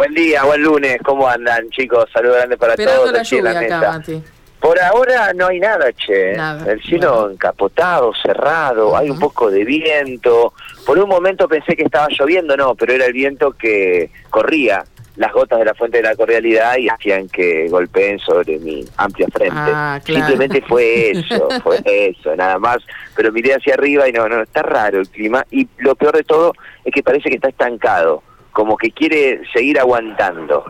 Buen día, buen lunes, ¿cómo andan chicos? Saludos grandes para Esperando todos. la aquí en lluvia mesa. acá, Mati. Por ahora no hay nada, che. Nada, El cielo bueno. encapotado, cerrado, hay un poco de viento. Por un momento pensé que estaba lloviendo, no, pero era el viento que corría las gotas de la fuente de la cordialidad y hacían que golpeen sobre mi amplia frente. Ah, claro. Simplemente fue eso, fue eso, nada más. Pero miré hacia arriba y no, no, está raro el clima. Y lo peor de todo es que parece que está estancado, como que quiere seguir aguantando.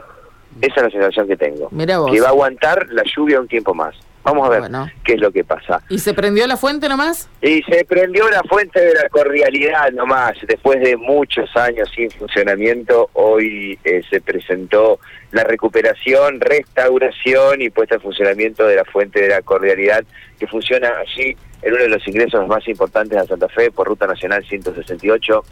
Esa es la sensación que tengo. Mira vos. Que va a aguantar la lluvia un tiempo más. Vamos a ver Bueno. qué es lo que pasa. ¿Y se prendió la fuente nomás? Y se prendió la fuente de la cordialidad nomás. Después de muchos años sin funcionamiento, hoy eh, se presentó la recuperación, restauración y puesta en funcionamiento de la fuente de la cordialidad que funciona allí en uno de los ingresos más importantes de Santa Fe por Ruta Nacional 168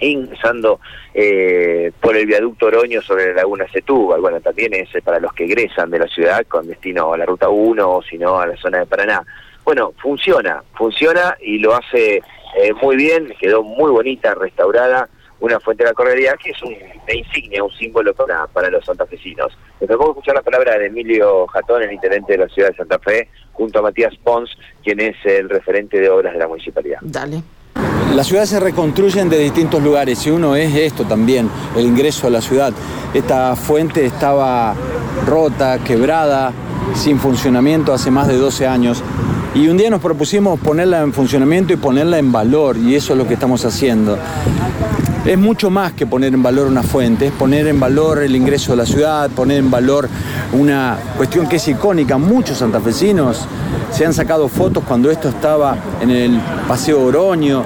ingresando eh, por el viaducto Oroño sobre la laguna Setúbal. Bueno, también es eh, para los que egresan de la ciudad con destino a la ruta 1 o si no a la zona de Paraná. Bueno, funciona, funciona y lo hace eh, muy bien, quedó muy bonita, restaurada, una fuente de la correría que es un, una insignia, un símbolo para, para los santafesinos. Me tocó escuchar la palabra de Emilio Jatón, el intendente de la ciudad de Santa Fe, junto a Matías Pons, quien es el referente de obras de la municipalidad. Dale. Las ciudades se reconstruyen de distintos lugares y uno es esto también, el ingreso a la ciudad. Esta fuente estaba rota, quebrada, sin funcionamiento hace más de 12 años. Y un día nos propusimos ponerla en funcionamiento y ponerla en valor, y eso es lo que estamos haciendo. Es mucho más que poner en valor una fuente, es poner en valor el ingreso a la ciudad, poner en valor una cuestión que es icónica. Muchos santafesinos se han sacado fotos cuando esto estaba en el Paseo Oroño.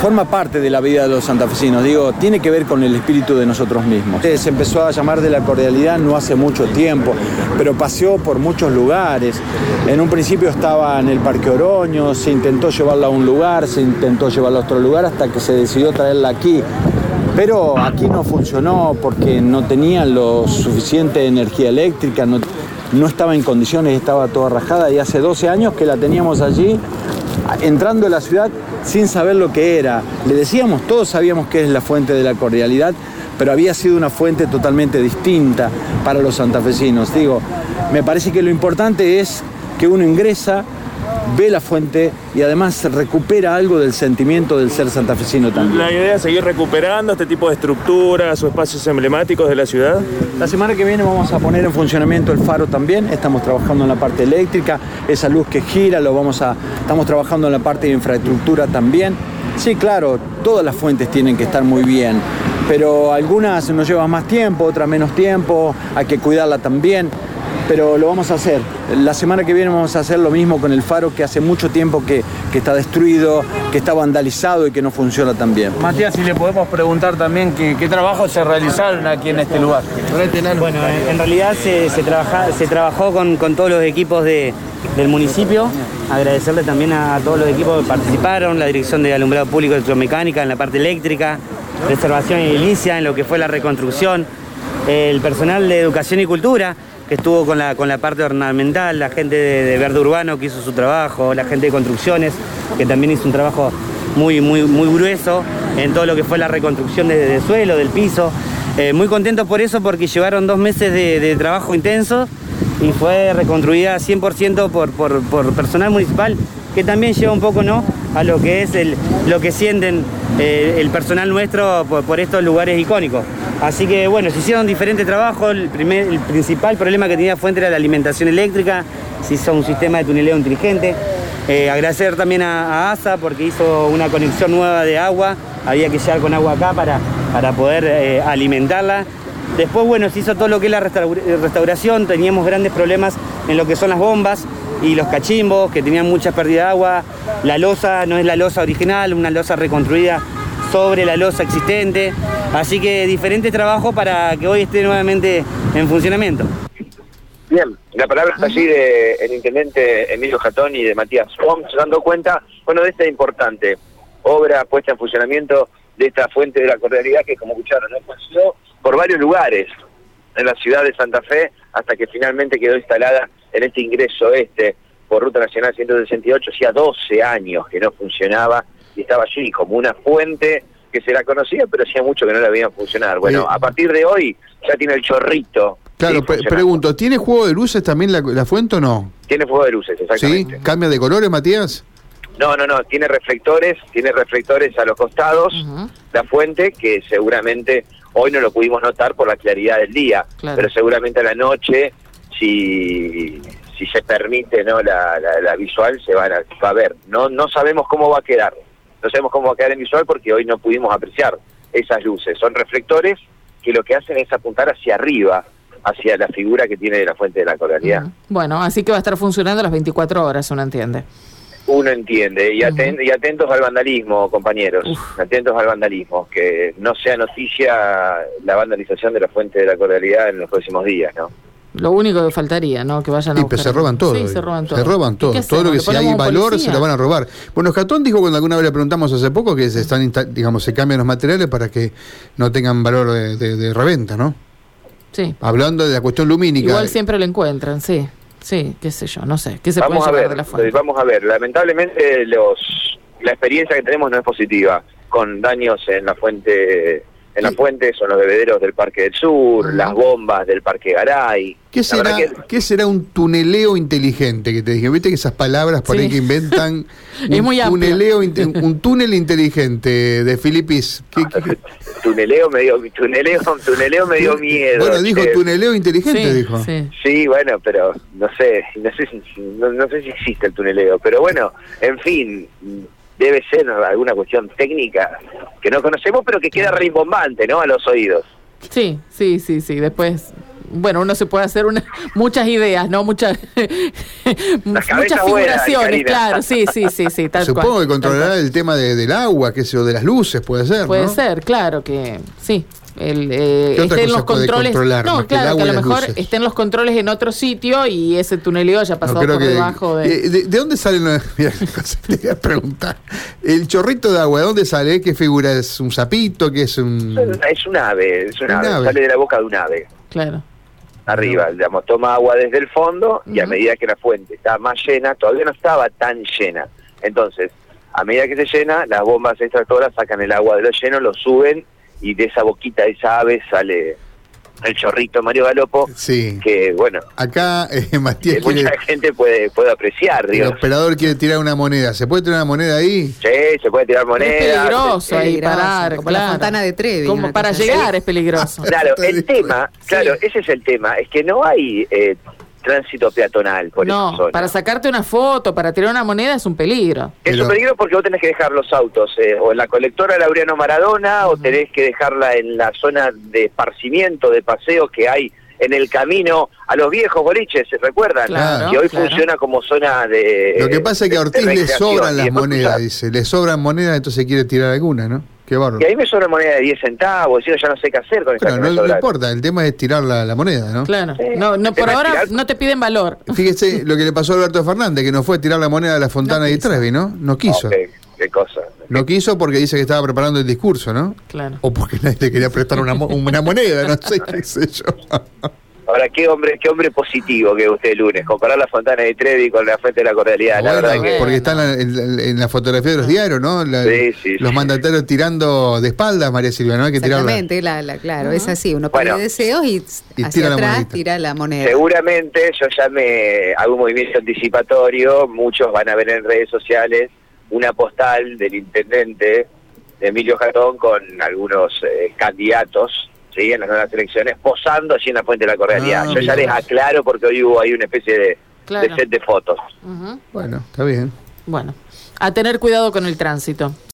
Forma parte de la vida de los santafesinos, digo, tiene que ver con el espíritu de nosotros mismos. Eh, Se empezó a llamar de la cordialidad no hace mucho tiempo, pero paseó por muchos lugares. En un principio estaba en el Parque Oroño, se intentó llevarla a un lugar, se intentó llevarla a otro lugar hasta que se decidió traerla aquí. Pero aquí no funcionó porque no tenía lo suficiente energía eléctrica, no, no estaba en condiciones, estaba toda rajada y hace 12 años que la teníamos allí entrando a la ciudad sin saber lo que era. Le decíamos, todos sabíamos que es la fuente de la cordialidad, pero había sido una fuente totalmente distinta para los santafesinos. Digo, me parece que lo importante es que uno ingresa, ve la fuente y además recupera algo del sentimiento del ser santafesino también. La idea es seguir recuperando este tipo de estructuras o espacios emblemáticos de la ciudad. La semana que viene vamos a poner en funcionamiento el faro también. Estamos trabajando en la parte eléctrica, esa luz que gira, lo vamos a, estamos trabajando en la parte de infraestructura también. Sí, claro, todas las fuentes tienen que estar muy bien, pero algunas nos llevan más tiempo, otras menos tiempo, hay que cuidarla también. Pero lo vamos a hacer. La semana que viene vamos a hacer lo mismo con el faro que hace mucho tiempo que, que está destruido, que está vandalizado y que no funciona tan bien. Matías, si le podemos preguntar también qué, qué trabajos se realizaron aquí en este lugar. Bueno, en realidad se, se, trabaja- se trabajó con, con todos los equipos de- del municipio. Agradecerle también a, a todos los equipos que participaron, la Dirección de Alumbrado Público Electromecánica en la parte eléctrica, Preservación y Edilicia en lo que fue la reconstrucción, el personal de Educación y Cultura que estuvo con la, con la parte ornamental, la gente de, de Verde Urbano que hizo su trabajo, la gente de Construcciones que también hizo un trabajo muy, muy, muy grueso en todo lo que fue la reconstrucción de, de suelo, del piso. Eh, muy contentos por eso porque llevaron dos meses de, trabajo intenso y fue reconstruida 100% por, por, por personal municipal que también lleva un poco ¿no? a lo que es el, lo que sienten eh, el personal nuestro por estos lugares icónicos. Así que bueno, se hicieron diferentes trabajos. El, primer, el principal problema que tenía Fuente era la alimentación eléctrica. Se hizo un sistema de tuneleo inteligente. Eh, agradecer también a, ASA porque hizo una conexión nueva de agua. Había que llegar con agua acá para, para poder eh, alimentarla. Después, bueno, se hizo todo lo que es la restaur- restauración. Teníamos grandes problemas en lo que son las bombas y los cachimbos, que tenían mucha pérdida de agua. La losa no es la losa original, una losa reconstruida sobre la losa existente. Así que diferentes trabajos para que hoy esté nuevamente en funcionamiento. Bien, la palabra está allí de el intendente Emilio Jatón y de Matías Pons, dando cuenta, bueno, de esta importante obra puesta en funcionamiento de esta fuente de la cordialidad que, como escucharon, ¿no? pasó por varios lugares en la ciudad de Santa Fe hasta que finalmente quedó instalada en este ingreso este por Ruta Nacional 168, hacía 12 años que no funcionaba y estaba allí como una fuente que se la conocía, pero hacía mucho que no la veían funcionar. Bueno, Eh, a partir de hoy ya tiene el chorrito. Claro, sí, pregunto, ¿tiene juego de luces también la, la fuente o no? Tiene fuego de luces, ¿Sí? exactamente. ¿Cambia de colores, Matías? No, no, no, tiene reflectores, tiene reflectores a los costados, la fuente, que seguramente hoy no lo pudimos notar por la claridad del día, Claro. pero seguramente a la noche, si, si se permite no la, la, la visual, se van a, va a ver. No, no sabemos cómo va a quedar, no sabemos cómo va a quedar en visual porque hoy no pudimos apreciar esas luces. Son reflectores que lo que hacen es apuntar hacia arriba, hacia la figura que tiene de la fuente de la coralidad. Bueno, así que va a estar funcionando las 24 horas, uno entiende. Uno entiende, y, aten- y atentos al vandalismo, compañeros, Uf. atentos al vandalismo, que no sea noticia la vandalización de la fuente de la cordialidad en los próximos días, ¿no? Lo único que faltaría, ¿no? Que vayan a buscar. se roban todo. Sí, se roban todo. Se roban ¿Y todo. Todo lo que ¿Le si hay valor se lo van a robar. Bueno, Jatón dijo cuando alguna vez le preguntamos hace poco que se están, digamos, se cambian los materiales para que no tengan valor de, de- de reventa, ¿no? Sí. Hablando de la cuestión lumínica. Igual siempre lo encuentran, sí. Sí, qué sé yo, no sé. ¿Qué se vamos puede a llevar ver, de la fuente? vamos a ver. Lamentablemente los la experiencia que tenemos no es positiva, con daños en la fuente, en la Sí. fuente son los bebederos del Parque del Sur, Ujú. las bombas del Parque Garay. ¿Qué será, que- ¿Qué será un tuneleo inteligente? Que te dije, viste que esas palabras por Sí. ahí que inventan. Es un muy amplio. tuneleo, un túnel inteligente de Filipis. ¿Qué- qué- tuneleo me dio, tuneleo, tuneleo me dio miedo. Bueno, dijo che. tuneleo inteligente, sí, dijo. sí. Sí, bueno, pero no sé, no sé si, no, no sé si existe el tuneleo, pero bueno, en fin, debe ser alguna cuestión técnica que no conocemos, pero que queda rimbombante, ¿no? A los oídos. Sí, sí, sí, sí. Después, bueno, uno se puede hacer una, muchas ideas, ¿no? Muchas, muchas figuraciones, claro. Sí, sí, sí, sí. Tal Supongo cual, que controlará el tema de- del agua, qué sé yo, de las luces, puede ser. Puede ¿no? ser, claro que sí. El, eh, ¿Qué otra estén los controles. no, claro, que a lo mejor luces? estén los controles en otro sitio y ese tuneleo haya pasado por que- debajo de. eh, de, de dónde salen los.? Mira, qué cosa te voy a preguntar. El chorrito de agua, ¿de dónde sale? ¿Qué figura es? ¿Un sapito? ¿Qué es un.? Es un ave, es un Un ave, ave. sale de la boca de un ave. Claro. Arriba, digamos, toma agua desde el fondo y a medida que la fuente está más llena, todavía no estaba tan llena. Entonces, a medida que se llena, las bombas extractoras sacan el agua de lo lleno, lo suben y de esa boquita de esa ave sale el chorrito Mario Galopo, Sí. que bueno, Acá eh, que Matías mucha quiere. gente puede puede apreciar, El operador quiere tirar una moneda. ¿Se puede tirar una moneda ahí? Sí, se puede tirar Es moneda. peligroso ahí parar. como la claro. Fontana de Trevi, Como para llegar es peligroso. Claro, el tema, claro, Sí. ese es el tema, es que no hay eh, tránsito peatonal por esa No, zona. para sacarte una foto, para tirar una moneda es un peligro. Es Pero- un peligro porque vos tenés que dejar los autos eh, o en la colectora Laureano Maradona o tenés que dejarla en la zona de esparcimiento, de paseo que hay en el camino a los viejos boliches, ¿se recuerdan? Claro, que hoy claro. funciona como zona de... Lo que pasa es que a Ortiz le sobran las monedas, dice. Le sobran monedas, entonces quiere tirar alguna, ¿no? Qué bárbaro. Y ahí me sobra moneda de 10 centavos, y yo ya no sé qué hacer con esa Bueno, no, no importa, el tema es tirar la, la moneda, ¿no? Claro. Sí. No, no, por ahora tirar- no te piden valor. Fíjese lo que le pasó a Alberto Fernández, que no fue tirar la moneda de la Fontana No de quiso. Trevi, ¿no? No quiso. Ok, qué cosa. No quiso porque dice que estaba preparando el discurso, ¿no? Claro. O porque nadie le quería prestar una, mo- una moneda, no sé qué sé yo. Ahora, qué hombre qué hombre positivo que usted el lunes, comparar la Fontana de Trevi con la Fuente de la Cordialidad, la Bueno, verdad que... porque está en la, en- en la fotografía de los diarios, ¿no? La- Sí, sí, los sí. mandatarios tirando de espaldas, María Silvia, ¿no? Hay que tirarla. Exactamente, la, la- claro, es así. Uno pide Bueno. deseos y, Y hacia tira la atrás monedita. tira la moneda. Seguramente yo ya me hago un movimiento anticipatorio, muchos van a ver en redes sociales una postal del intendente de Emilio Jatón con algunos eh, candidatos ¿sí? en las nuevas elecciones posando allí en la Fuente de la Cordialidad. Ah, yo ya les aclaro porque hoy hubo ahí una especie de, Claro. de set de fotos. Ujú. Bueno, está bien. Bueno, a tener cuidado con el tránsito.